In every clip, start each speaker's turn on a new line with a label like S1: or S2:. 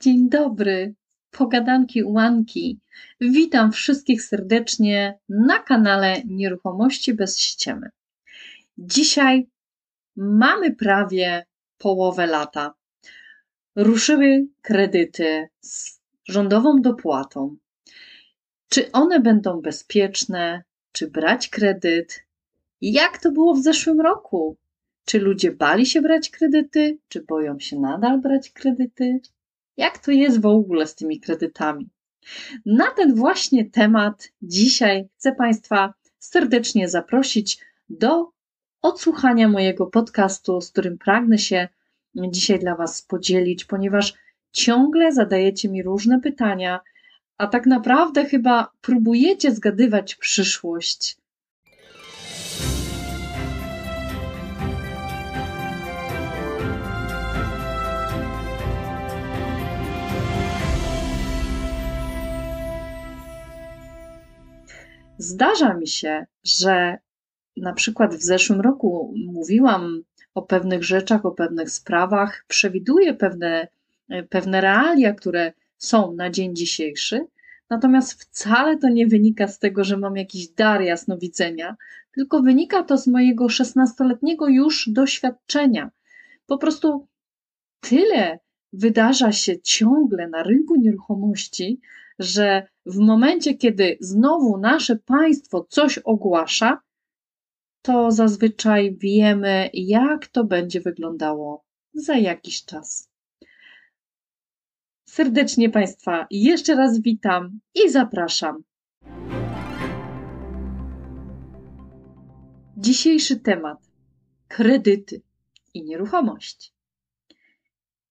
S1: Dzień dobry, pogadanki ułanki. Witam wszystkich serdecznie na kanale Nieruchomości bez ściemy. Dzisiaj mamy prawie połowę lata. Ruszyły kredyty z rządową dopłatą. Czy one będą bezpieczne? Czy brać kredyt? Jak to było w zeszłym roku? Czy ludzie bali się brać kredyty? Czy boją się nadal brać kredyty? Jak to jest w ogóle z tymi kredytami? Na ten właśnie temat dzisiaj chcę Państwa serdecznie zaprosić do odsłuchania mojego podcastu, z którym pragnę się dzisiaj dla Was podzielić, ponieważ ciągle zadajecie mi różne pytania, a tak naprawdę chyba próbujecie zgadywać przyszłość. Zdarza mi się, że na przykład w zeszłym roku mówiłam o pewnych rzeczach, o pewnych sprawach, przewiduję pewne, pewne realia, które są na dzień dzisiejszy, natomiast wcale to nie wynika z tego, że mam jakiś dar jasnowidzenia, tylko wynika to z mojego 16-letniego już doświadczenia. Po prostu tyle wydarza się ciągle na rynku nieruchomości, że w momencie, kiedy znowu nasze państwo coś ogłasza, to zazwyczaj wiemy, jak to będzie wyglądało za jakiś czas. Serdecznie Państwa jeszcze raz witam i zapraszam. Dzisiejszy temat: kredyty i nieruchomości.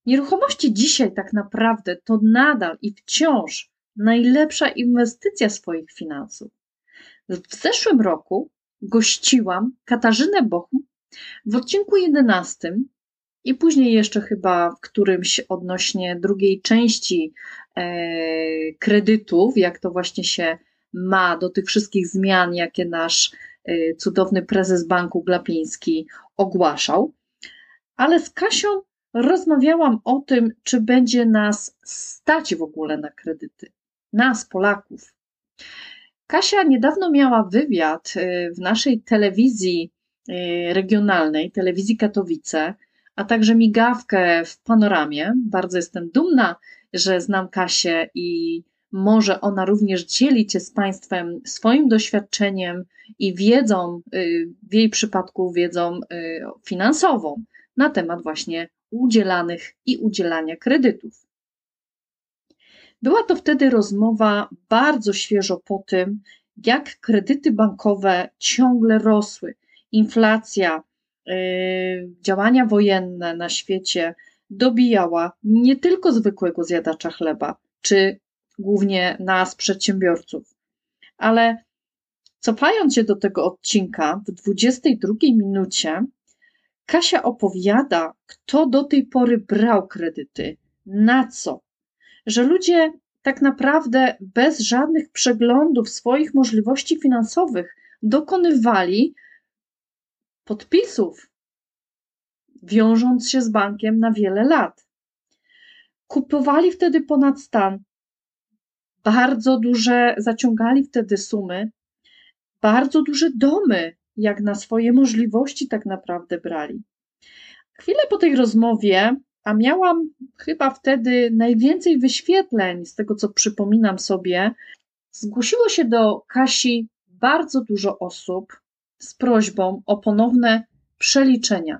S1: Nieruchomości dzisiaj tak naprawdę to nadal i wciąż najlepsza inwestycja swoich finansów. W zeszłym roku gościłam Katarzynę Bochum w odcinku 11 i później jeszcze chyba w którymś odnośnie drugiej części e, kredytów, jak to właśnie się ma do tych wszystkich zmian, jakie nasz e, cudowny prezes banku Glapiński ogłaszał. Ale z Kasią rozmawiałam o tym, czy będzie nas stać w ogóle na kredyty nas, Polaków. Kasia niedawno miała wywiad y, w naszej telewizji y, regionalnej, telewizji Katowice, a także migawkę w panoramie. Bardzo jestem dumna, że znam Kasię i może ona również dzielić się z Państwem swoim doświadczeniem i wiedzą, y, w jej przypadku wiedzą finansową na temat właśnie udzielanych i udzielania kredytów. Była to wtedy rozmowa bardzo świeżo po tym, jak kredyty bankowe ciągle rosły. Inflacja, yy, działania wojenne na świecie dobijała nie tylko zwykłego zjadacza chleba, czy głównie nas, przedsiębiorców, ale cofając się do tego odcinka, w 22 minucie Kasia opowiada, kto do tej pory brał kredyty, na co, że ludzie tak naprawdę bez żadnych przeglądów swoich możliwości finansowych dokonywali podpisów, wiążąc się z bankiem na wiele lat. Kupowali wtedy ponad stan, bardzo duże, zaciągali wtedy sumy, bardzo duże domy, jak na swoje możliwości tak naprawdę brali. Chwilę po tej rozmowie a miałam chyba wtedy najwięcej wyświetleń z tego, co przypominam sobie. Zgłosiło się do Kasi bardzo dużo osób z prośbą o ponowne przeliczenia.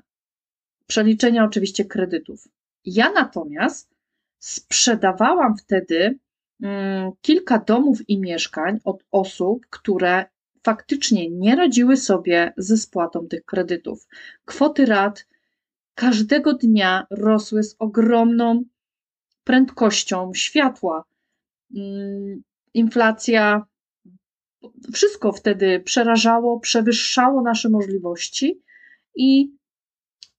S1: Przeliczenia oczywiście kredytów. Ja natomiast sprzedawałam wtedy mm, kilka domów i mieszkań od osób, które faktycznie nie radziły sobie ze spłatą tych kredytów. Kwoty rat każdego dnia rosły z ogromną prędkością światła. Mm, inflacja, wszystko wtedy przerażało, przewyższało nasze możliwości i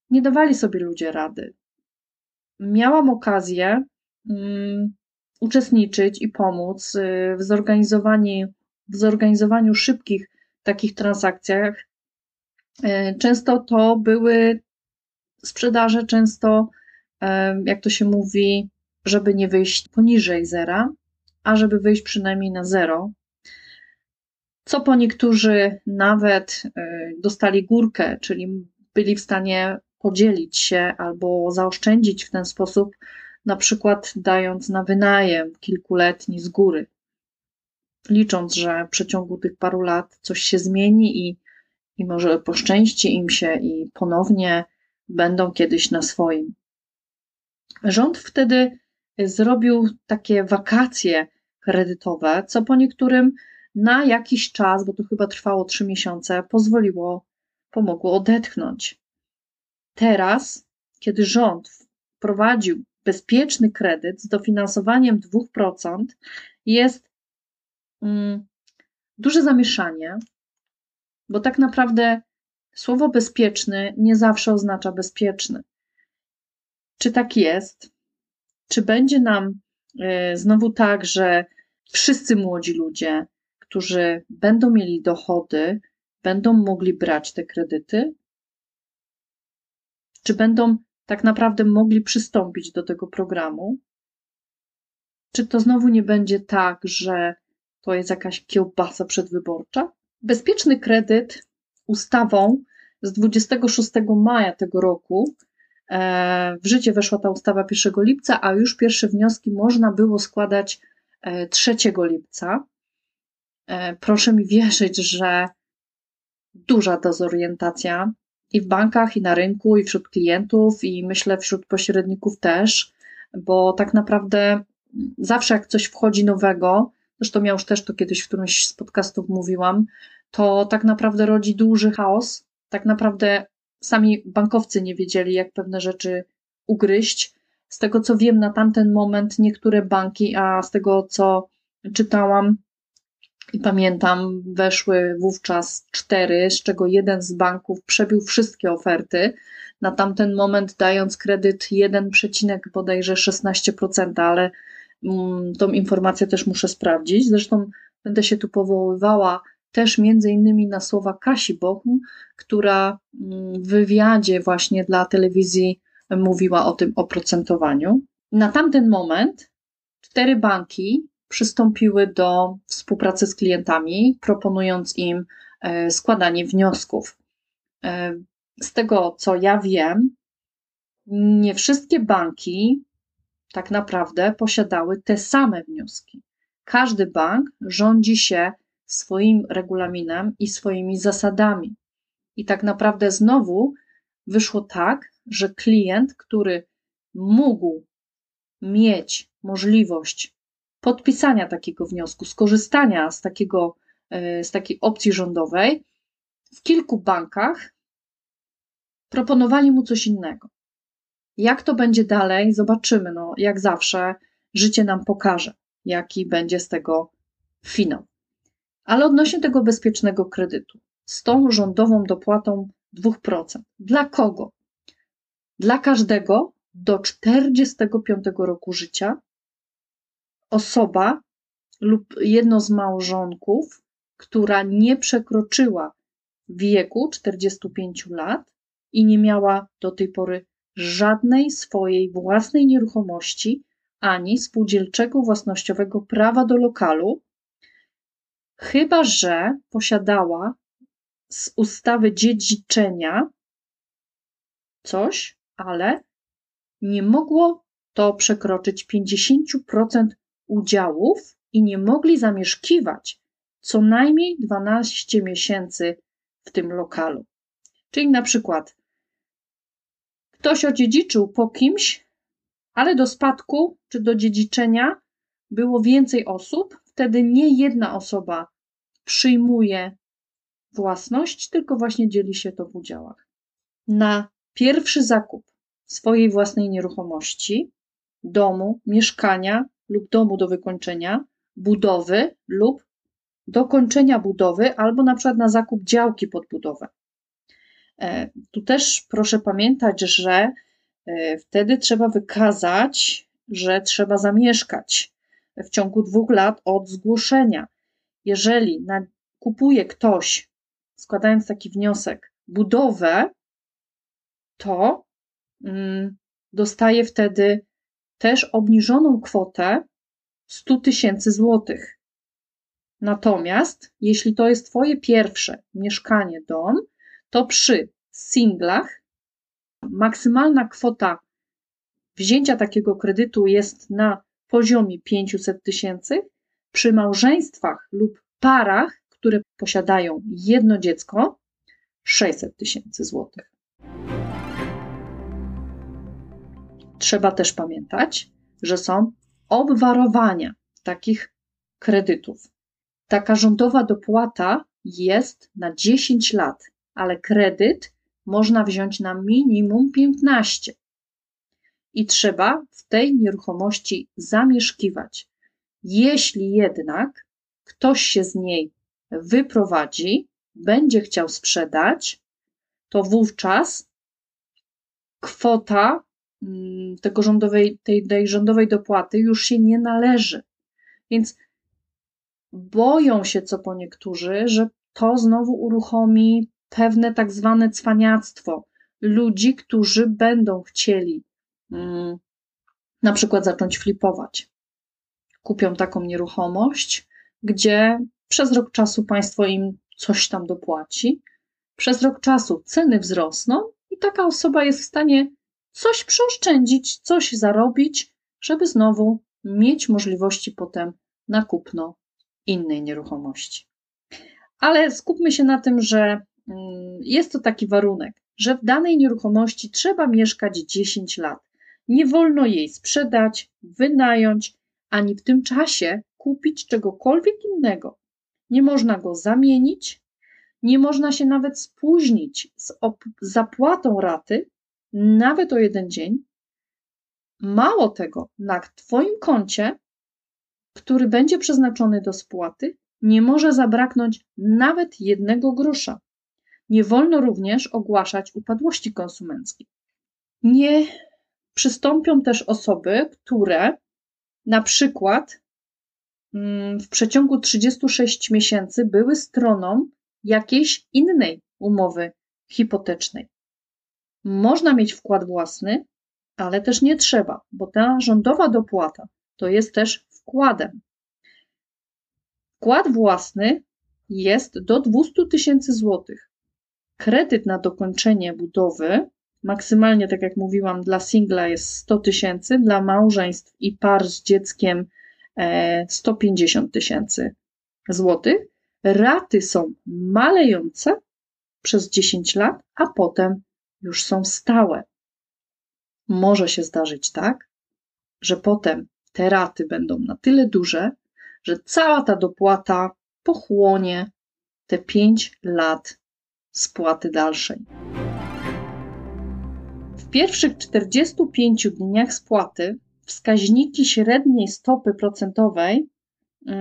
S1: nie dawali sobie ludzie rady. Miałam okazję um, uczestniczyć i pomóc y, w zorganizowaniu, w zorganizowaniu szybkich takich transakcjach. Y, często to były sprzedaże często, jak to się mówi, żeby nie wyjść poniżej zera, a żeby wyjść przynajmniej na zero. Co po niektórzy nawet y, dostali górkę, czyli byli w stanie podzielić się albo zaoszczędzić w ten sposób, na przykład dając na wynajem kilkuletni z góry, licząc, że w przeciągu tych paru lat coś się zmieni i, i może poszczęści im się i ponownie będą kiedyś na swoim. Rząd wtedy zrobił takie wakacje kredytowe, co po niektórym na jakiś czas, bo to chyba trwało trzy miesiące, pozwoliło, pomogło odetchnąć. Teraz, kiedy rząd wprowadził bezpieczny kredyt z dofinansowaniem 2%, jest mm, duże zamieszanie, bo tak naprawdę słowo bezpieczny nie zawsze oznacza bezpieczny. Czy tak jest? Czy będzie nam y, znowu tak, że wszyscy młodzi ludzie, którzy będą mieli dochody, będą mogli brać te kredyty? Czy będą tak naprawdę mogli przystąpić do tego programu? Czy to znowu nie będzie tak, że to jest jakaś kiełbasa przedwyborcza? Bezpieczny kredyt ustawą z 26 maja tego roku e, w życie weszła ta ustawa 1 lipca, a już pierwsze wnioski można było składać 3 e, lipca. E, proszę mi wierzyć, że duża dezorientacja i w bankach, i na rynku, i wśród klientów, i myślę wśród pośredników też, bo tak naprawdę zawsze jak coś wchodzi nowego, zresztą ja już też to kiedyś w którymś z podcastów mówiłam, to tak naprawdę rodzi duży chaos. Tak naprawdę sami bankowcy nie wiedzieli, jak pewne rzeczy ugryźć. Z tego co wiem, na tamten moment niektóre banki, a z tego co czytałam, i pamiętam, weszły wówczas cztery, z czego jeden z banków przebił wszystkie oferty. Na tamten moment dając kredyt 1, bodajże 16%, ale mm, tą informację też muszę sprawdzić. Zresztą będę się tu powoływała też między innymi na słowa Kasi Bochum, która mm, w wywiadzie właśnie dla telewizji mówiła o tym oprocentowaniu. Na tamten moment cztery banki przystąpiły do współpracy z klientami, proponując im e, składanie wniosków. E, z tego co ja wiem, nie wszystkie banki tak naprawdę posiadały te same wnioski. Każdy bank rządzi się swoim regulaminem i swoimi zasadami. I tak naprawdę znowu wyszło tak, że klient, który mógł mieć możliwość podpisania takiego wniosku, skorzystania z, takiego, e, z takiej opcji rządowej, w kilku bankach proponowali mu coś innego. Jak to będzie dalej, zobaczymy. No, jak zawsze, życie nam pokaże, jaki będzie z tego finał. Ale odnośnie tego bezpiecznego kredytu, z tą rządową dopłatą 2%. Dla kogo? Dla każdego do 45 roku życia osoba lub jedno z małżonków, która nie przekroczyła wieku 45 lat i nie miała do tej pory żadnej swojej własnej nieruchomości ani spółdzielczego własnościowego prawa do lokalu, chyba że posiadała z ustawy dziedziczenia coś, ale nie mogło to przekroczyć 50% udziałów i nie mogli zamieszkiwać co najmniej 12 miesięcy w tym lokalu. Czyli na przykład ktoś odziedziczył po kimś, ale do spadku czy do dziedziczenia było więcej osób, wtedy nie jedna osoba przyjmuje własność, tylko właśnie dzieli się to w udziałach. Na pierwszy zakup swojej własnej nieruchomości, domu, mieszkania lub domu do wykończenia, budowy lub dokończenia budowy, albo na przykład na zakup działki pod budowę. E, tu też proszę pamiętać, że e, wtedy trzeba wykazać, że trzeba zamieszkać w ciągu dwóch lat od zgłoszenia. Jeżeli na, kupuje ktoś, składając taki wniosek, budowę, to mm, dostaje wtedy też obniżoną kwotę 100 tysięcy złotych. Natomiast jeśli to jest Twoje pierwsze mieszkanie, dom, to przy singlach maksymalna kwota wzięcia takiego kredytu jest na poziomie 500 tysięcy, przy małżeństwach lub parach, które posiadają jedno dziecko, 600 tysięcy złotych. Trzeba też pamiętać, że są obwarowania takich kredytów. Taka rządowa dopłata jest na 10 lat, ale kredyt można wziąć na minimum 15. I trzeba w tej nieruchomości zamieszkiwać. Jeśli jednak ktoś się z niej wyprowadzi, będzie chciał sprzedać, to wówczas kwota mm, tego rządowej, tej, tej rządowej dopłaty już się nie należy. Więc boją się co po niektórzy, że to znowu uruchomi pewne tak zwane cwaniactwo ludzi, którzy będą chcieli na przykład zacząć flipować. Kupią taką nieruchomość, gdzie przez rok czasu państwo im coś tam dopłaci, przez rok czasu ceny wzrosną i taka osoba jest w stanie coś przeoszczędzić, coś zarobić, żeby znowu mieć możliwości potem na kupno innej nieruchomości. Ale skupmy się na tym, że mm, jest to taki warunek, że w danej nieruchomości trzeba mieszkać 10 lat. Nie wolno jej sprzedać, wynająć, ani w tym czasie kupić czegokolwiek innego. Nie można go zamienić, nie można się nawet spóźnić z zapłatą raty, nawet o jeden dzień. Mało tego, na Twoim koncie, który będzie przeznaczony do spłaty, nie może zabraknąć nawet jednego grosza. Nie wolno również ogłaszać upadłości konsumenckiej. Nie przystąpią też osoby, które na przykład mm, w przeciągu 36 miesięcy były stroną jakiejś innej umowy hipotecznej. Można mieć wkład własny, ale też nie trzeba, bo ta rządowa dopłata to jest też wkładem. Wkład własny jest do 200 tysięcy złotych. Kredyt na dokończenie budowy, maksymalnie, tak jak mówiłam, dla singla jest 100 tysięcy, dla małżeństw i par z dzieckiem 150 e, tysięcy złotych. Raty są malejące przez 10 lat, a potem już są stałe. Może się zdarzyć tak, że potem te raty będą na tyle duże, że cała ta dopłata pochłonie te 5 lat spłaty dalszej. Pierwszych 45 dniach spłaty wskaźniki średniej stopy procentowej yy,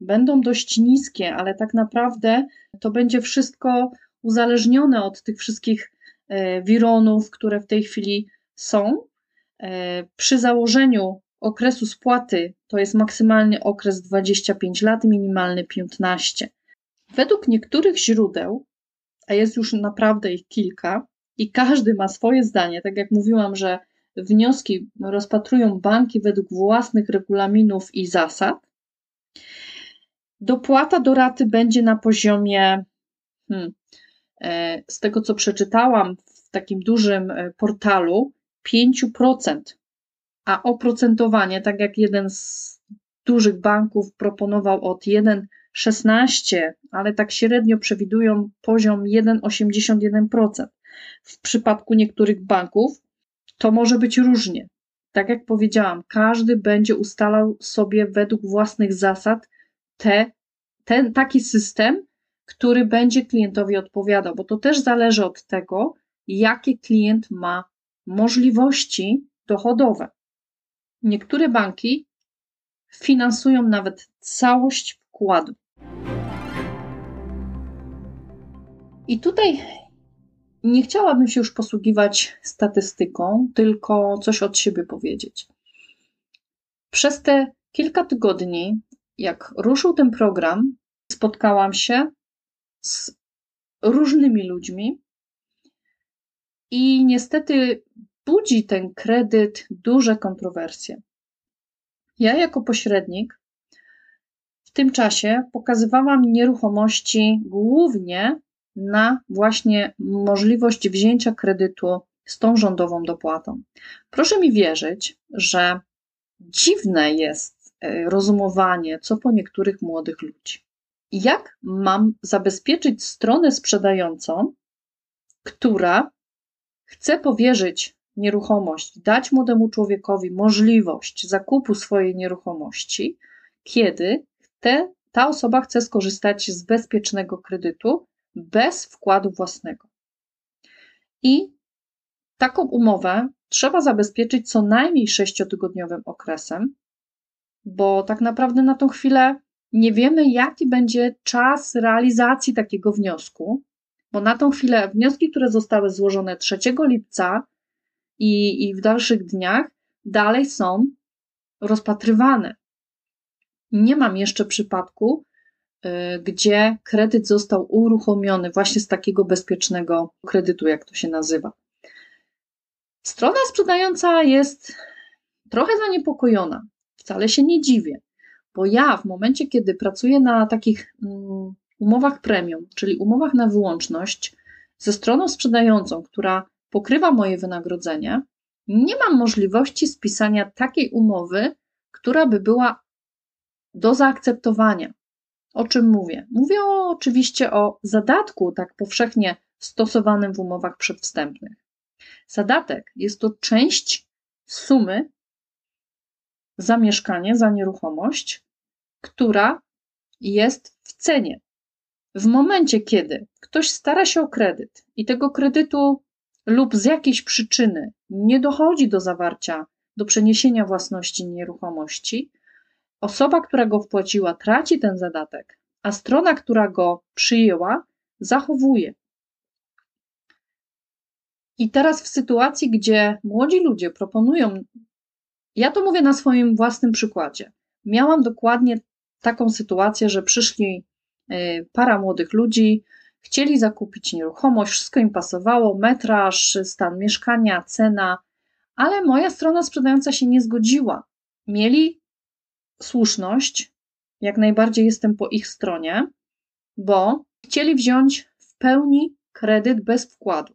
S1: będą dość niskie, ale tak naprawdę to będzie wszystko uzależnione od tych wszystkich yy, wironów, które w tej chwili są. Yy, przy założeniu okresu spłaty to jest maksymalny okres 25 lat, minimalny 15. Według niektórych źródeł, a jest już naprawdę ich kilka, i każdy ma swoje zdanie, tak jak mówiłam, że wnioski rozpatrują banki według własnych regulaminów i zasad, dopłata do raty będzie na poziomie, hmm, e, z tego co przeczytałam w takim dużym e, portalu, 5% a oprocentowanie, tak jak jeden z dużych banków proponował od 1,16, ale tak średnio przewidują poziom 1,81%. W przypadku niektórych banków to może być różnie. Tak jak powiedziałam, każdy będzie ustalał sobie według własnych zasad te, ten taki system, który będzie klientowi odpowiadał, bo to też zależy od tego, jakie klient ma możliwości dochodowe. Niektóre banki finansują nawet całość wkładu. I tutaj nie chciałabym się już posługiwać statystyką, tylko coś od siebie powiedzieć. Przez te kilka tygodni, jak ruszył ten program, spotkałam się z różnymi ludźmi i niestety budzi ten kredyt duże kontrowersje. Ja, jako pośrednik, w tym czasie pokazywałam nieruchomości głównie na właśnie możliwość wzięcia kredytu z tą rządową dopłatą. Proszę mi wierzyć, że dziwne jest e, rozumowanie, co po niektórych młodych ludzi. Jak mam zabezpieczyć stronę sprzedającą, która chce powierzyć nieruchomość, dać młodemu człowiekowi możliwość zakupu swojej nieruchomości, kiedy te, ta osoba chce skorzystać z bezpiecznego kredytu bez wkładu własnego. I taką umowę trzeba zabezpieczyć co najmniej sześciotygodniowym okresem, bo tak naprawdę na tą chwilę nie wiemy, jaki będzie czas realizacji takiego wniosku, bo na tą chwilę wnioski, które zostały złożone 3 lipca i, i w dalszych dniach, dalej są rozpatrywane. Nie mam jeszcze przypadku, gdzie kredyt został uruchomiony właśnie z takiego bezpiecznego kredytu, jak to się nazywa. Strona sprzedająca jest trochę zaniepokojona. Wcale się nie dziwię, bo ja w momencie, kiedy pracuję na takich mm, umowach premium, czyli umowach na wyłączność, ze stroną sprzedającą, która pokrywa moje wynagrodzenie, nie mam możliwości spisania takiej umowy, która by była do zaakceptowania. O czym mówię? Mówię oczywiście o zadatku, tak powszechnie stosowanym w umowach przedwstępnych. Zadatek jest to część sumy za mieszkanie, za nieruchomość, która jest w cenie. W momencie, kiedy ktoś stara się o kredyt i tego kredytu lub z jakiejś przyczyny nie dochodzi do zawarcia, do przeniesienia własności nieruchomości, osoba, która go wpłaciła, traci ten zadatek, a strona, która go przyjęła, zachowuje. I teraz w sytuacji, gdzie młodzi ludzie proponują, ja to mówię na swoim własnym przykładzie. Miałam dokładnie taką sytuację, że przyszli y, para młodych ludzi, chcieli zakupić nieruchomość, wszystko im pasowało, metraż, stan mieszkania, cena, ale moja strona sprzedająca się nie zgodziła. Mieli słuszność, jak najbardziej jestem po ich stronie, bo chcieli wziąć w pełni kredyt bez wkładu.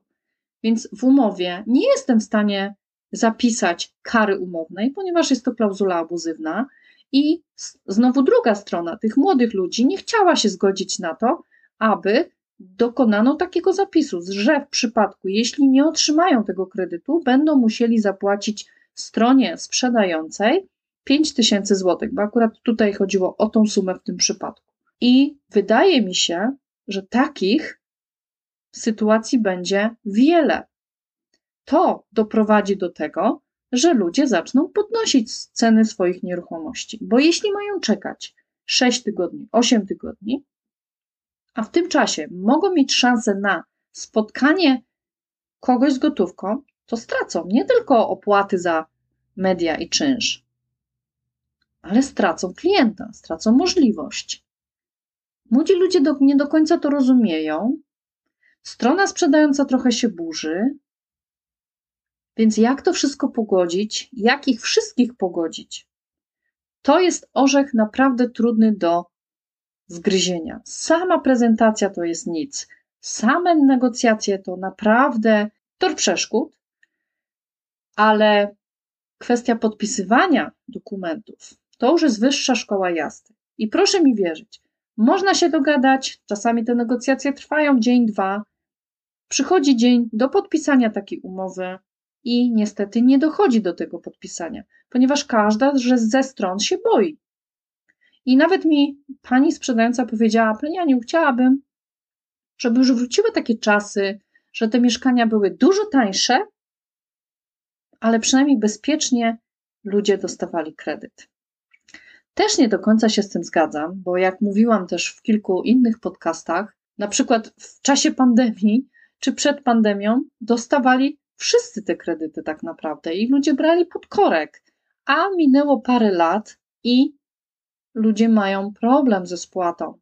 S1: Więc w umowie nie jestem w stanie zapisać kary umownej, ponieważ jest to klauzula abuzywna. I znowu druga strona tych młodych ludzi nie chciała się zgodzić na to, aby dokonano takiego zapisu, że w przypadku, jeśli nie otrzymają tego kredytu, będą musieli zapłacić stronie sprzedającej 5 tysięcy złotych, bo akurat tutaj chodziło o tą sumę w tym przypadku. I wydaje mi się, że takich sytuacji będzie wiele. To doprowadzi do tego, że ludzie zaczną podnosić ceny swoich nieruchomości, bo jeśli mają czekać 6 tygodni, 8 tygodni, a w tym czasie mogą mieć szansę na spotkanie kogoś z gotówką, to stracą nie tylko opłaty za media i czynsz, ale stracą klienta, stracą możliwość. Młodzi ludzie do, nie do końca to rozumieją. Strona sprzedająca trochę się burzy. Więc jak to wszystko pogodzić? Jak ich wszystkich pogodzić? To jest orzech naprawdę trudny do zgryzienia. Sama prezentacja to jest nic. Same negocjacje to naprawdę tor przeszkód, ale kwestia podpisywania dokumentów to już jest wyższa szkoła jazdy. I proszę mi wierzyć, można się dogadać, czasami te negocjacje trwają dzień, dwa, przychodzi dzień do podpisania takiej umowy i niestety nie dochodzi do tego podpisania, ponieważ każda ze stron się boi. I nawet mi pani sprzedająca powiedziała: Pani Aniu, chciałabym, żeby już wróciły takie czasy, że te mieszkania były dużo tańsze, ale przynajmniej bezpiecznie ludzie dostawali kredyt. Też nie do końca się z tym zgadzam, bo jak mówiłam też w kilku innych podcastach, na przykład w czasie pandemii czy przed pandemią, dostawali wszyscy te kredyty tak naprawdę i ludzie brali pod korek. A minęło parę lat i ludzie mają problem ze spłatą,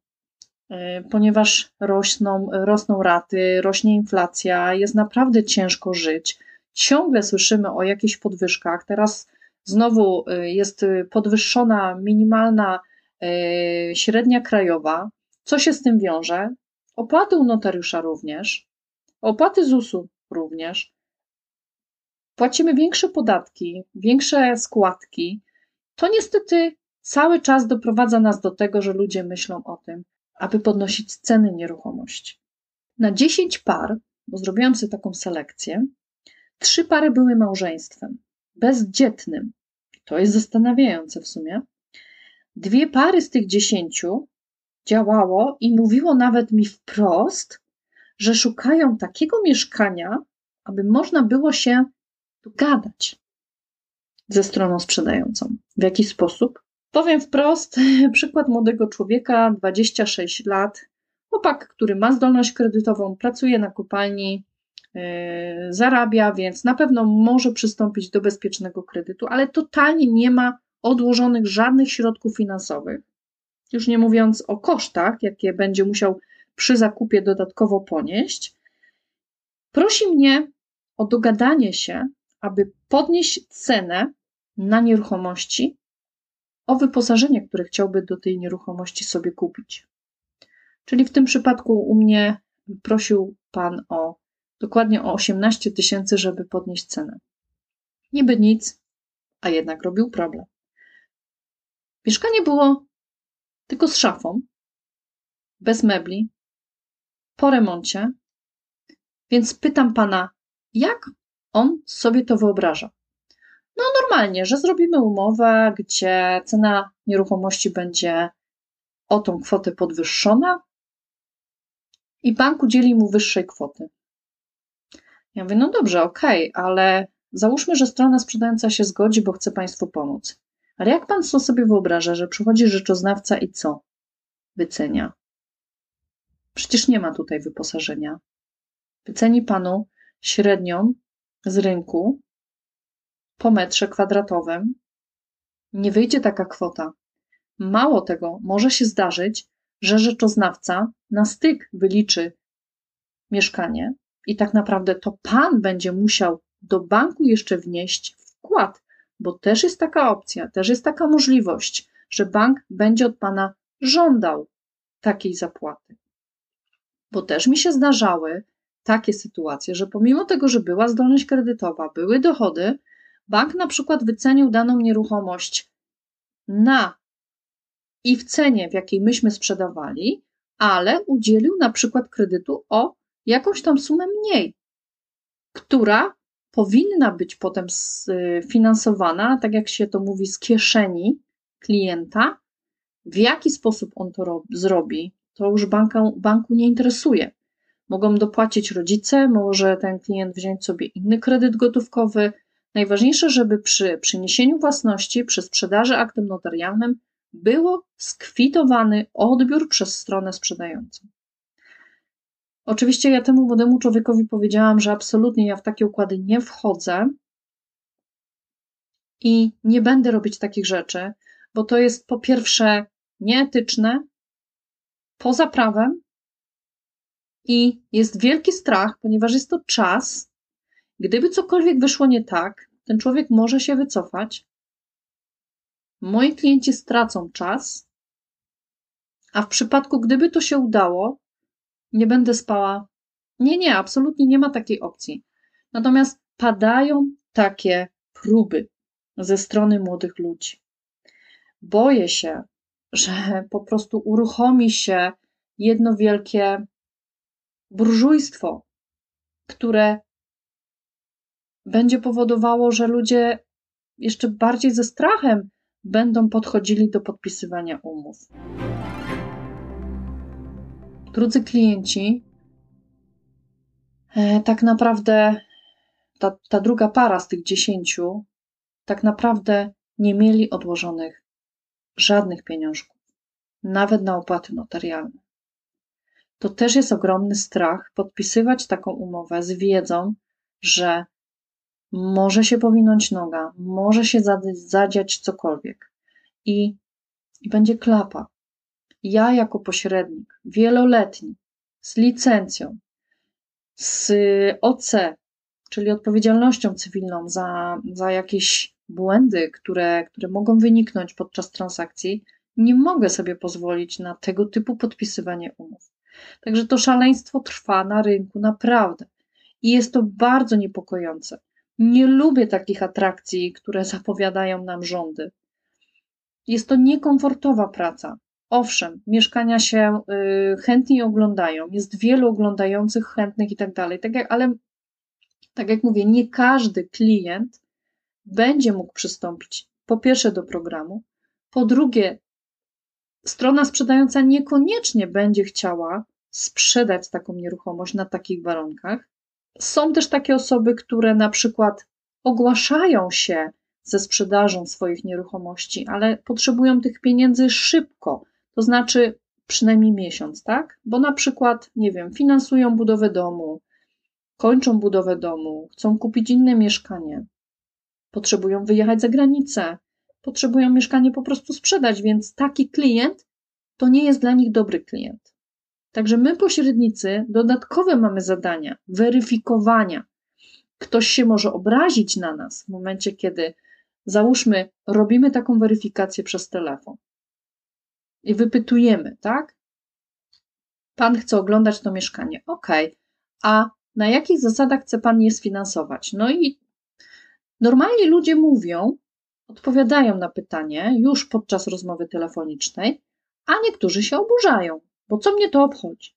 S1: e, ponieważ rosną, rosną raty, rośnie inflacja, jest naprawdę ciężko żyć. ciągle słyszymy o jakichś podwyżkach. Teraz znowu y, jest podwyższona minimalna y, średnia krajowa. Co się z tym wiąże? Opłaty u notariusza również, opłaty ZUS-u również. Płacimy większe podatki, większe składki. To niestety cały czas doprowadza nas do tego, że ludzie myślą o tym, aby podnosić ceny nieruchomości. Na 10 par, bo zrobiłam sobie taką selekcję, trzy pary były małżeństwem, bezdzietnym. To jest zastanawiające w sumie. Dwie pary z tych dziesięciu działało i mówiło nawet mi wprost, że szukają takiego mieszkania, aby można było się dogadać ze stroną sprzedającą. W jaki sposób? Powiem wprost, przykład młodego człowieka, 26 lat, chłopak, który ma zdolność kredytową, pracuje na kopalni, zarabia, więc na pewno może przystąpić do bezpiecznego kredytu, ale totalnie nie ma odłożonych żadnych środków finansowych. Już nie mówiąc o kosztach, jakie będzie musiał przy zakupie dodatkowo ponieść. Prosi mnie o dogadanie się, aby podnieść cenę na nieruchomości o wyposażenie, które chciałby do tej nieruchomości sobie kupić. Czyli w tym przypadku u mnie prosił pan o dokładnie o 18 tysięcy, żeby podnieść cenę. Niby nic, a jednak robił problem. Mieszkanie było tylko z szafą, bez mebli, po remoncie, więc pytam pana, jak on sobie to wyobraża? No, normalnie, że zrobimy umowę, gdzie cena nieruchomości będzie o tą kwotę podwyższona i bank udzieli mu wyższej kwoty. Ja mówię, no dobrze, okej, okay, ale załóżmy, że strona sprzedająca się zgodzi, bo chce Państwu pomóc. Ale jak Pan sobie wyobraża, że przychodzi rzeczoznawca i co? Wycenia. Przecież nie ma tutaj wyposażenia. Wyceni Panu średnią z rynku po metrze kwadratowym, nie wyjdzie taka kwota. Mało tego, może się zdarzyć, że rzeczoznawca na styk wyliczy mieszkanie i tak naprawdę to pan będzie musiał do banku jeszcze wnieść wkład, bo też jest taka opcja, też jest taka możliwość, że bank będzie od pana żądał takiej zapłaty. Bo też mi się zdarzały takie sytuacje, że pomimo tego, że była zdolność kredytowa, były dochody, bank na przykład wycenił daną nieruchomość na i w cenie, w jakiej myśmy sprzedawali, ale udzielił na przykład kredytu o jakąś tam sumę mniej, która powinna być potem sfinansowana, tak jak się to mówi, z kieszeni klienta. W jaki sposób on to zrobi, to już banka, banku nie interesuje. Mogą dopłacić rodzice, może ten klient wziąć sobie inny kredyt gotówkowy. Najważniejsze, żeby przy przeniesieniu własności, przy sprzedaży aktem notarialnym było skwitowany odbiór przez stronę sprzedającą. Oczywiście ja temu młodemu człowiekowi powiedziałam, że absolutnie ja w takie układy nie wchodzę i nie będę robić takich rzeczy, bo to jest po pierwsze nieetyczne, poza prawem i jest wielki strach, ponieważ jest to czas. Gdyby cokolwiek wyszło nie tak, ten człowiek może się wycofać. Moi klienci stracą czas, a w przypadku, gdyby to się udało, nie będę spała. Nie, nie, absolutnie nie ma takiej opcji. Natomiast padają takie próby ze strony młodych ludzi. Boję się, że po prostu uruchomi się jedno wielkie burżujstwo, które będzie powodowało, że ludzie jeszcze bardziej ze strachem będą podchodzili do podpisywania umów. Drudzy klienci, e, tak naprawdę ta, ta druga para z tych dziesięciu, tak naprawdę nie mieli odłożonych żadnych pieniążków, nawet na opłaty notarialne. To też jest ogromny strach podpisywać taką umowę z wiedzą, że może się powinąć noga, może się zadziać cokolwiek i, i będzie klapa. Ja, jako pośrednik, wieloletni, z licencją, z OC, czyli odpowiedzialnością cywilną za, za jakieś błędy, które, które mogą wyniknąć podczas transakcji, nie mogę sobie pozwolić na tego typu podpisywanie umów. Także to szaleństwo trwa na rynku naprawdę. I jest to bardzo niepokojące. Nie lubię takich atrakcji, które zapowiadają nam rządy. Jest to niekomfortowa praca. Owszem, mieszkania się y, chętnie oglądają, jest wielu oglądających chętnych i tak dalej, tak ale tak jak mówię, nie każdy klient będzie mógł przystąpić po pierwsze do programu, po drugie, strona sprzedająca niekoniecznie będzie chciała sprzedać taką nieruchomość na takich warunkach. Są też takie osoby, które na przykład ogłaszają się ze sprzedażą swoich nieruchomości, ale potrzebują tych pieniędzy szybko, to znaczy przynajmniej miesiąc, tak? Bo na przykład, nie wiem, finansują budowę domu, kończą budowę domu, chcą kupić inne mieszkanie, potrzebują wyjechać za granicę, potrzebują mieszkanie po prostu sprzedać, więc taki klient to nie jest dla nich dobry klient. Także my, pośrednicy, dodatkowe mamy zadania weryfikowania. Ktoś się może obrazić na nas w momencie, kiedy załóżmy, robimy taką weryfikację przez telefon i wypytujemy, tak? Pan chce oglądać to mieszkanie. Ok, a na jakich zasadach chce pan je sfinansować? No i normalnie ludzie mówią, odpowiadają na pytanie już podczas rozmowy telefonicznej, a niektórzy się oburzają, bo co mnie to obchodzi?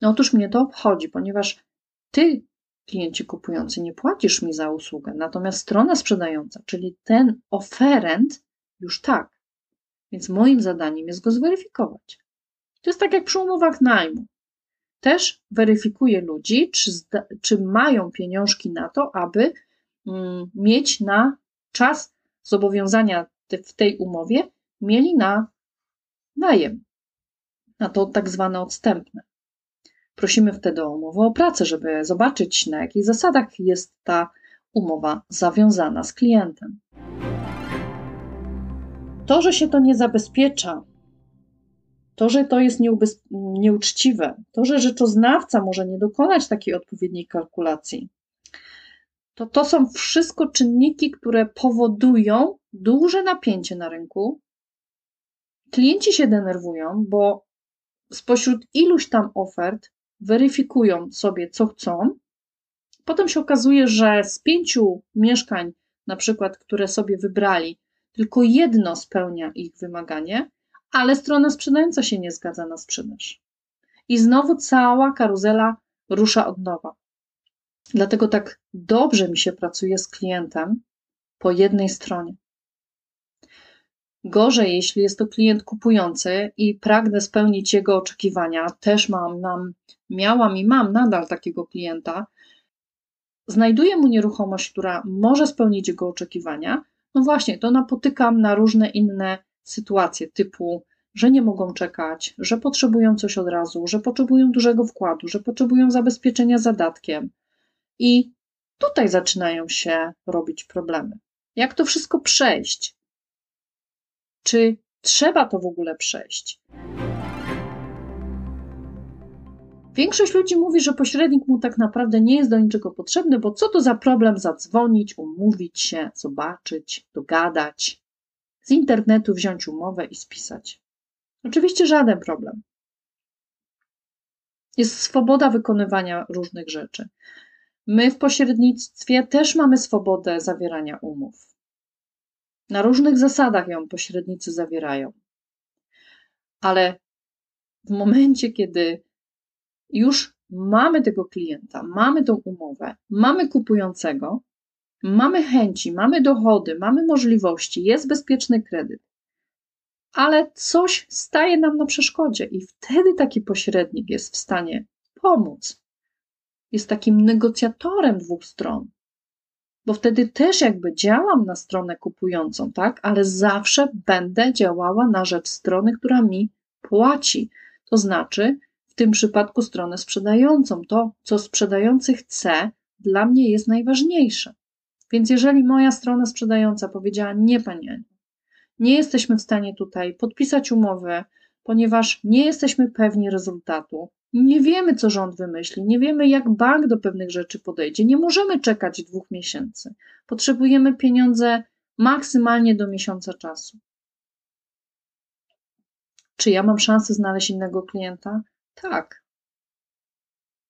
S1: No otóż mnie to obchodzi, ponieważ ty, klienci kupujący, nie płacisz mi za usługę, natomiast strona sprzedająca, czyli ten oferent, już tak. Więc moim zadaniem jest go zweryfikować. To jest tak jak przy umowach najmu. Też weryfikuję ludzi, czy, czy mają pieniążki na to, aby mm, mieć na czas zobowiązania w tej umowie, mieli na najem, na to tak zwane odstępne. Prosimy wtedy o umowę o pracę, żeby zobaczyć, na jakich zasadach jest ta umowa zawiązana z klientem. To, że się to nie zabezpiecza, to, że to jest nieuczciwe, to, że rzeczoznawca może nie dokonać takiej odpowiedniej kalkulacji, to to są wszystko czynniki, które powodują duże napięcie na rynku. Klienci się denerwują, bo spośród iluś tam ofert weryfikują sobie, co chcą. Potem się okazuje, że z pięciu mieszkań, na przykład, które sobie wybrali, tylko jedno spełnia ich wymaganie, ale strona sprzedająca się nie zgadza na sprzedaż. I znowu cała karuzela rusza od nowa. Dlatego tak dobrze mi się pracuje z klientem po jednej stronie. Gorzej, jeśli jest to klient kupujący i pragnę spełnić jego oczekiwania, też mam, mam, miałam i mam nadal takiego klienta, znajduję mu nieruchomość, która może spełnić jego oczekiwania, no właśnie, to napotykam na różne inne sytuacje, typu, że nie mogą czekać, że potrzebują coś od razu, że potrzebują dużego wkładu, że potrzebują zabezpieczenia zadatkiem. I tutaj zaczynają się robić problemy. Jak to wszystko przejść? Czy trzeba to w ogóle przejść? Większość ludzi mówi, że pośrednik mu tak naprawdę nie jest do niczego potrzebny, bo co to za problem zadzwonić, umówić się, zobaczyć, dogadać, z internetu wziąć umowę i spisać. Oczywiście żaden problem. Jest swoboda wykonywania różnych rzeczy. My w pośrednictwie też mamy swobodę zawierania umów. Na różnych zasadach ją pośrednicy zawierają. Ale w momencie, kiedy już mamy tego klienta, mamy tą umowę, mamy kupującego, mamy chęci, mamy dochody, mamy możliwości, jest bezpieczny kredyt, ale coś staje nam na przeszkodzie i wtedy taki pośrednik jest w stanie pomóc. Jest takim negocjatorem dwóch stron, bo wtedy też jakby działam na stronę kupującą, tak, ale zawsze będę działała na rzecz strony, która mi płaci. To znaczy, w tym przypadku stronę sprzedającą. To, co sprzedający chce, dla mnie jest najważniejsze. Więc jeżeli moja strona sprzedająca powiedziała: Nie, panie, nie jesteśmy w stanie tutaj podpisać umowy, ponieważ nie jesteśmy pewni rezultatu, Nie wiemy, co rząd wymyśli, nie wiemy, jak bank do pewnych rzeczy podejdzie. Nie możemy czekać dwóch miesięcy. Potrzebujemy pieniądze maksymalnie do miesiąca czasu. Czy ja mam szansę znaleźć innego klienta? Tak.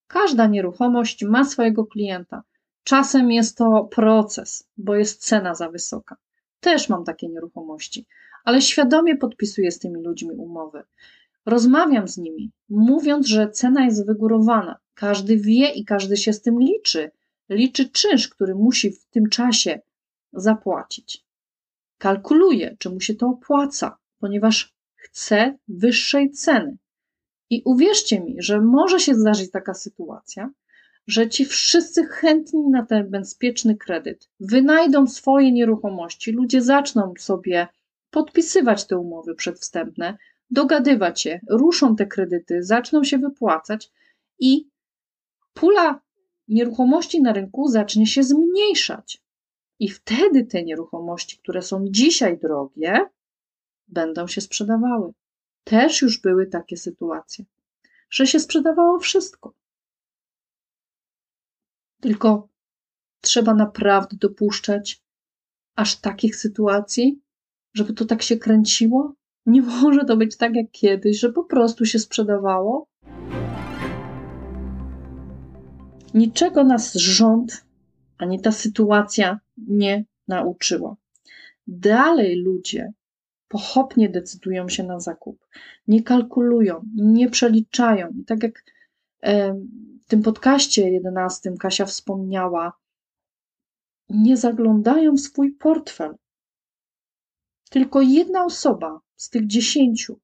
S1: Każda nieruchomość ma swojego klienta. Czasem jest to proces, bo jest cena za wysoka. Też mam takie nieruchomości, ale świadomie podpisuję z tymi ludźmi umowy. Rozmawiam z nimi, mówiąc, że cena jest wygórowana. Każdy wie i każdy się z tym liczy. Liczy czynsz, który musi w tym czasie zapłacić. Kalkuluje, czy mu się to opłaca, ponieważ chce wyższej ceny. I uwierzcie mi, że może się zdarzyć taka sytuacja, że ci wszyscy chętni na ten bezpieczny kredyt wynajdą swoje nieruchomości, ludzie zaczną sobie podpisywać te umowy przedwstępne, dogadywać się, ruszą te kredyty, zaczną się wypłacać i pula nieruchomości na rynku zacznie się zmniejszać. I wtedy te nieruchomości, które są dzisiaj drogie, będą się sprzedawały. Też już były takie sytuacje, że się sprzedawało wszystko. Tylko trzeba naprawdę dopuszczać aż takich sytuacji, żeby to tak się kręciło? Nie może to być tak jak kiedyś, że po prostu się sprzedawało. Niczego nas rząd ani ta sytuacja nie nauczyła. Dalej ludzie pochopnie decydują się na zakup, nie kalkulują, nie przeliczają. I tak jak w tym podcaście 11 Kasia wspomniała, nie zaglądają w swój portfel. Tylko jedna osoba z tych dziesięciu,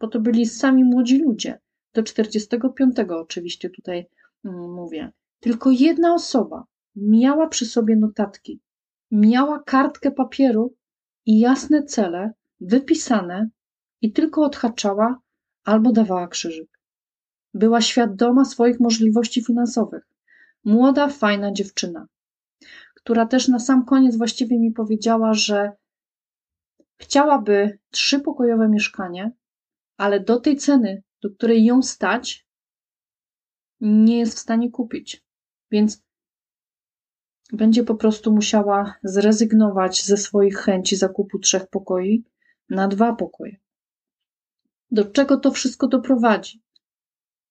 S1: bo to byli sami młodzi ludzie, do 45 oczywiście tutaj mm, mówię, tylko jedna osoba miała przy sobie notatki, miała kartkę papieru i jasne cele wypisane i tylko odhaczała albo dawała krzyżyk. Była świadoma swoich możliwości finansowych. Młoda, fajna dziewczyna, która też na sam koniec właściwie mi powiedziała, że chciałaby trzypokojowe mieszkanie, ale do tej ceny, do której ją stać, nie jest w stanie kupić. Więc będzie po prostu musiała zrezygnować ze swoich chęci zakupu trzech pokoi na dwa pokoje. Do czego to wszystko doprowadzi?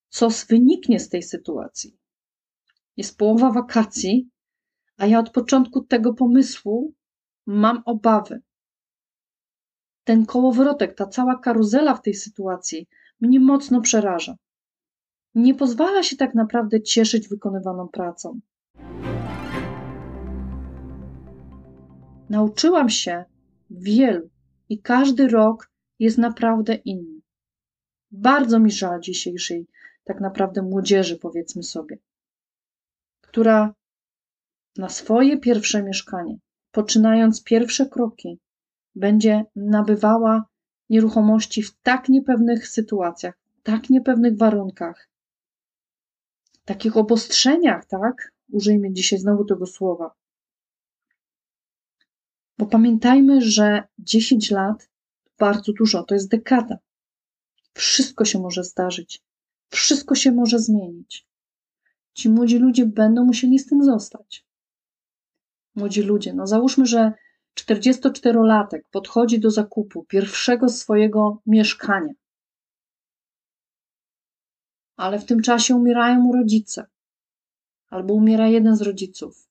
S1: Co wyniknie z tej sytuacji? Jest połowa wakacji, a ja od początku tego pomysłu mam obawy. Ten kołowrotek, ta cała karuzela w tej sytuacji mnie mocno przeraża. Nie pozwala się tak naprawdę cieszyć wykonywaną pracą. Nauczyłam się wielu i każdy rok jest naprawdę inny. Bardzo mi żal dzisiejszej, tak naprawdę młodzieży, powiedzmy sobie, która na swoje pierwsze mieszkanie, poczynając pierwsze kroki, będzie nabywała nieruchomości w tak niepewnych sytuacjach, w tak niepewnych warunkach, takich obostrzeniach, tak? Użyjmy dzisiaj znowu tego słowa, bo pamiętajmy, że 10 lat bardzo dużo, to jest dekada. Wszystko się może zdarzyć, wszystko się może zmienić. Ci młodzi ludzie będą musieli z tym zostać. Młodzi ludzie, no załóżmy, że 44-latek podchodzi do zakupu pierwszego swojego mieszkania, ale w tym czasie umierają mu rodzice, albo umiera jeden z rodziców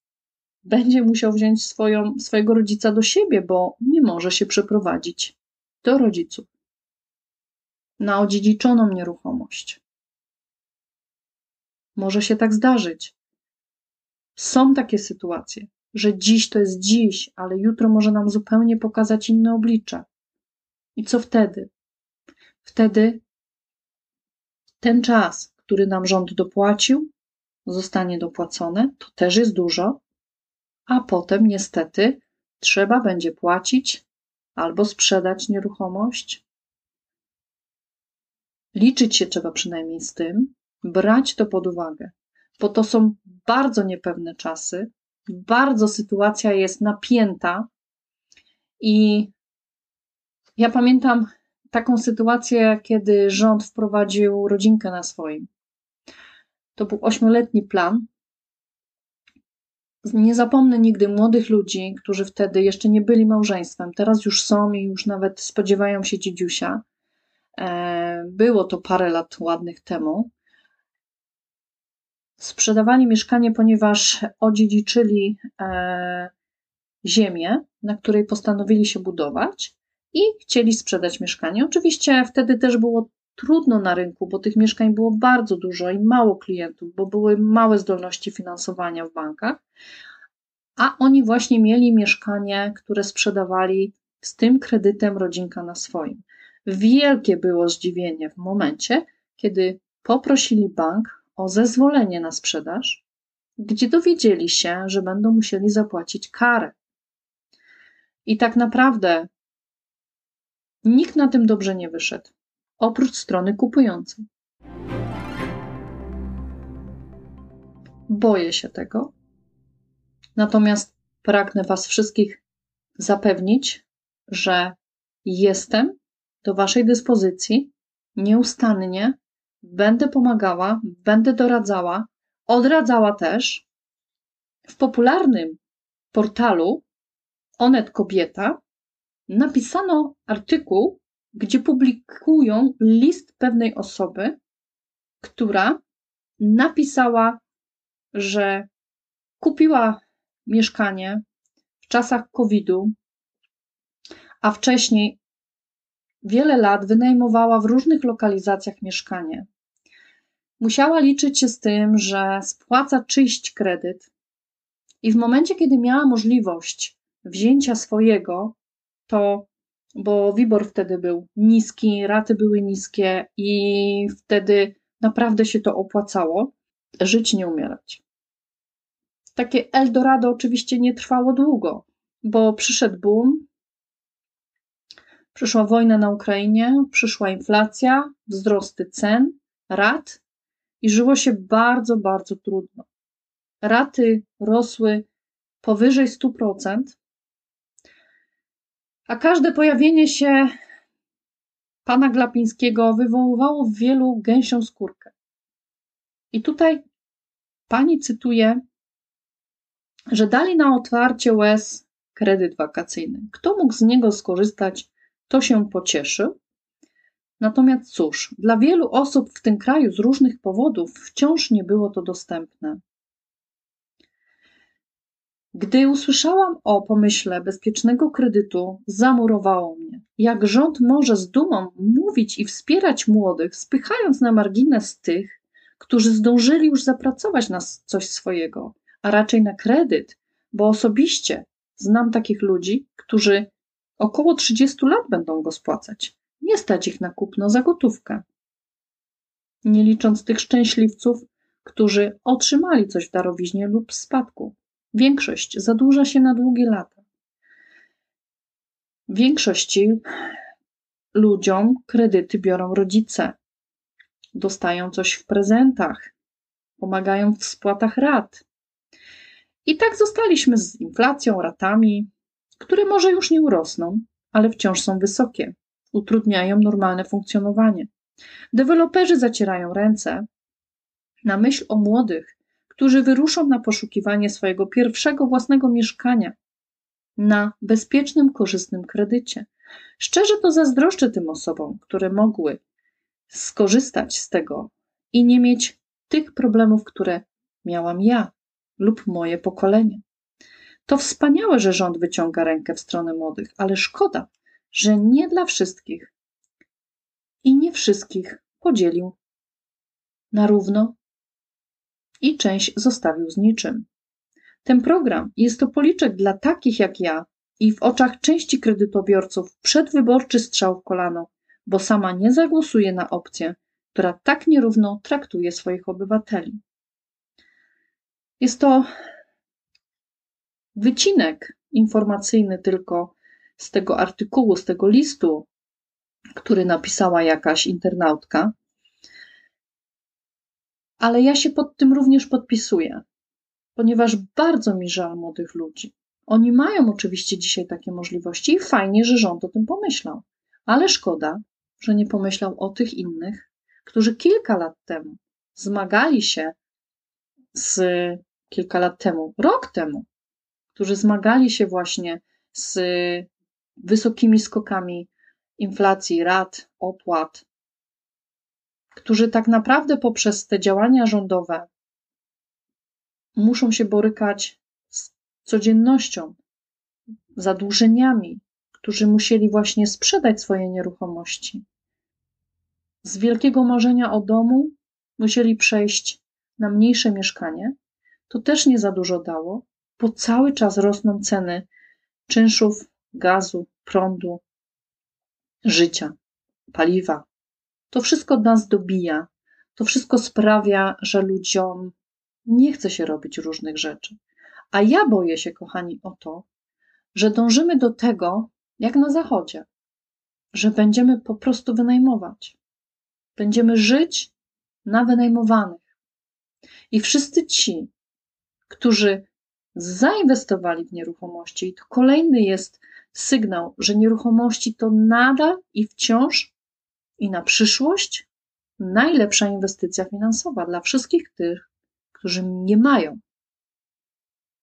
S1: będzie musiał wziąć swoją, swojego rodzica do siebie, bo nie może się przeprowadzić do rodziców na odziedziczoną nieruchomość. Może się tak zdarzyć. Są takie sytuacje, że dziś to jest dziś, ale jutro może nam zupełnie pokazać inne oblicze. I co wtedy? Wtedy ten czas, który nam rząd dopłacił, zostanie dopłacone, to też jest dużo, a potem niestety trzeba będzie płacić albo sprzedać nieruchomość. Liczyć się trzeba przynajmniej z tym, brać to pod uwagę, bo to są bardzo niepewne czasy, bardzo sytuacja jest napięta i ja pamiętam taką sytuację, kiedy rząd wprowadził rodzinkę na swoim. To był ośmioletni plan. Nie zapomnę nigdy młodych ludzi, którzy wtedy jeszcze nie byli małżeństwem, teraz już są i już nawet spodziewają się dziedziusia. E, było to parę lat ładnych temu. Sprzedawali mieszkanie, ponieważ odziedziczyli e, ziemię, na której postanowili się budować i chcieli sprzedać mieszkanie. Oczywiście wtedy też było trudno na rynku, bo tych mieszkań było bardzo dużo i mało klientów, bo były małe zdolności finansowania w bankach, a oni właśnie mieli mieszkanie, które sprzedawali z tym kredytem rodzinka na swoim. Wielkie było zdziwienie w momencie, kiedy poprosili bank o zezwolenie na sprzedaż, gdzie dowiedzieli się, że będą musieli zapłacić karę. I tak naprawdę nikt na tym dobrze nie wyszedł, oprócz strony kupującej. Boję się tego. Natomiast pragnę Was wszystkich zapewnić, że jestem do Waszej dyspozycji nieustannie, będę pomagała, będę doradzała, odradzała też. W popularnym portalu Onet Kobieta napisano artykuł, gdzie publikują list pewnej osoby, która napisała, że kupiła mieszkanie w czasach COVID-u, a wcześniej wiele lat wynajmowała w różnych lokalizacjach mieszkanie. Musiała liczyć się z tym, że spłaca czyjś kredyt, i w momencie, kiedy miała możliwość wzięcia swojego, to bo WIBOR wtedy był niski, raty były niskie i wtedy naprawdę się to opłacało żyć, nie umierać. Takie Eldorado oczywiście nie trwało długo, bo przyszedł boom, przyszła wojna na Ukrainie, przyszła inflacja, wzrosty cen, rat i żyło się bardzo, bardzo trudno. Raty rosły powyżej 100%, a każde pojawienie się pana Glapińskiego wywoływało w wielu gęsią skórkę. I tutaj pani cytuje, że dali na otwarcie łez kredyt wakacyjny. Kto mógł z niego skorzystać, to się pocieszył. Natomiast cóż, dla wielu osób w tym kraju z różnych powodów wciąż nie było to dostępne. Gdy usłyszałam o pomyśle bezpiecznego kredytu, zamurowało mnie. Jak rząd może z dumą mówić i wspierać młodych, spychając na margines tych, którzy zdążyli już zapracować na coś swojego, a raczej na kredyt, bo osobiście znam takich ludzi, którzy około 30 lat będą go spłacać. Nie stać ich na kupno za gotówkę. Nie licząc tych szczęśliwców, którzy otrzymali coś w darowiźnie lub spadku. Większość zadłuża się na długie lata. Większości ludziom kredyty biorą rodzice, dostają coś w prezentach, pomagają w spłatach rat. I tak zostaliśmy z inflacją, ratami, które może już nie urosną, ale wciąż są wysokie, utrudniają normalne funkcjonowanie. Deweloperzy zacierają ręce na myśl o młodych, którzy wyruszą na poszukiwanie swojego pierwszego własnego mieszkania na bezpiecznym, korzystnym kredycie. Szczerze to zazdroszczę tym osobom, które mogły skorzystać z tego i nie mieć tych problemów, które miałam ja lub moje pokolenie. To wspaniałe, że rząd wyciąga rękę w stronę młodych, ale szkoda, że nie dla wszystkich i nie wszystkich podzielił na równo i część zostawił z niczym. Ten program jest to policzek dla takich jak ja i w oczach części kredytobiorców przedwyborczy strzał w kolano, bo sama nie zagłosuje na opcję, która tak nierówno traktuje swoich obywateli. Jest to wycinek informacyjny tylko z tego artykułu, z tego listu, który napisała jakaś internautka, ale ja się pod tym również podpisuję, ponieważ bardzo mi żal młodych ludzi. Oni mają oczywiście dzisiaj takie możliwości i fajnie, że rząd o tym pomyślał, ale szkoda, że nie pomyślał o tych innych, którzy kilka lat temu zmagali się z kilka lat temu, rok temu, którzy zmagali się właśnie z wysokimi skokami inflacji, rat, opłat, którzy tak naprawdę poprzez te działania rządowe muszą się borykać z codziennością, zadłużeniami, którzy musieli właśnie sprzedać swoje nieruchomości. Z wielkiego marzenia o domu musieli przejść na mniejsze mieszkanie. To też nie za dużo dało, bo cały czas rosną ceny czynszów, gazu, prądu, życia, paliwa. To wszystko nas dobija. To wszystko sprawia, że ludziom nie chce się robić różnych rzeczy. A ja boję się, kochani, o to, że dążymy do tego, jak na Zachodzie, że będziemy po prostu wynajmować. Będziemy żyć na wynajmowanych. I wszyscy ci, którzy zainwestowali w nieruchomości, to kolejny jest sygnał, że nieruchomości to nadal i wciąż i na przyszłość najlepsza inwestycja finansowa dla wszystkich tych, którzy nie mają.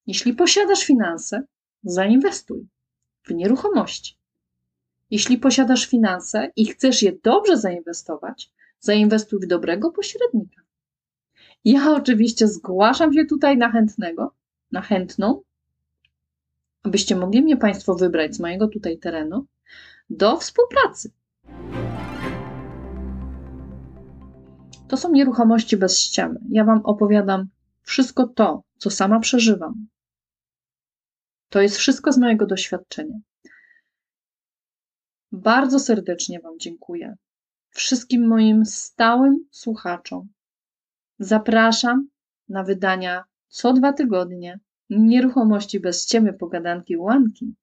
S1: Jeśli posiadasz finanse, zainwestuj w nieruchomości. Jeśli posiadasz finanse i chcesz je dobrze zainwestować, zainwestuj w dobrego pośrednika. Ja oczywiście zgłaszam się tutaj na chętnego, na chętną, abyście mogli mnie Państwo wybrać z mojego tutaj terenu do współpracy. To są nieruchomości bez ściemy. Ja Wam opowiadam wszystko to, co sama przeżywam. To jest wszystko z mojego doświadczenia. Bardzo serdecznie Wam dziękuję. Wszystkim moim stałym słuchaczom. Zapraszam na wydania co dwa tygodnie nieruchomości bez ściemy pogadanki łanki,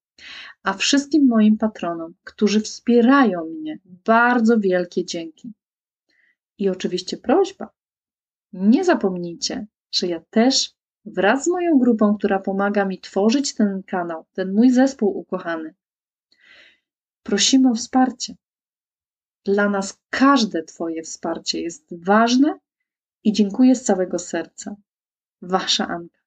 S1: a wszystkim moim patronom, którzy wspierają mnie, bardzo wielkie dzięki. I oczywiście prośba, nie zapomnijcie, że ja też wraz z moją grupą, która pomaga mi tworzyć ten kanał, ten mój zespół ukochany, prosimy o wsparcie. Dla nas każde Twoje wsparcie jest ważne i dziękuję z całego serca. Wasza Anka.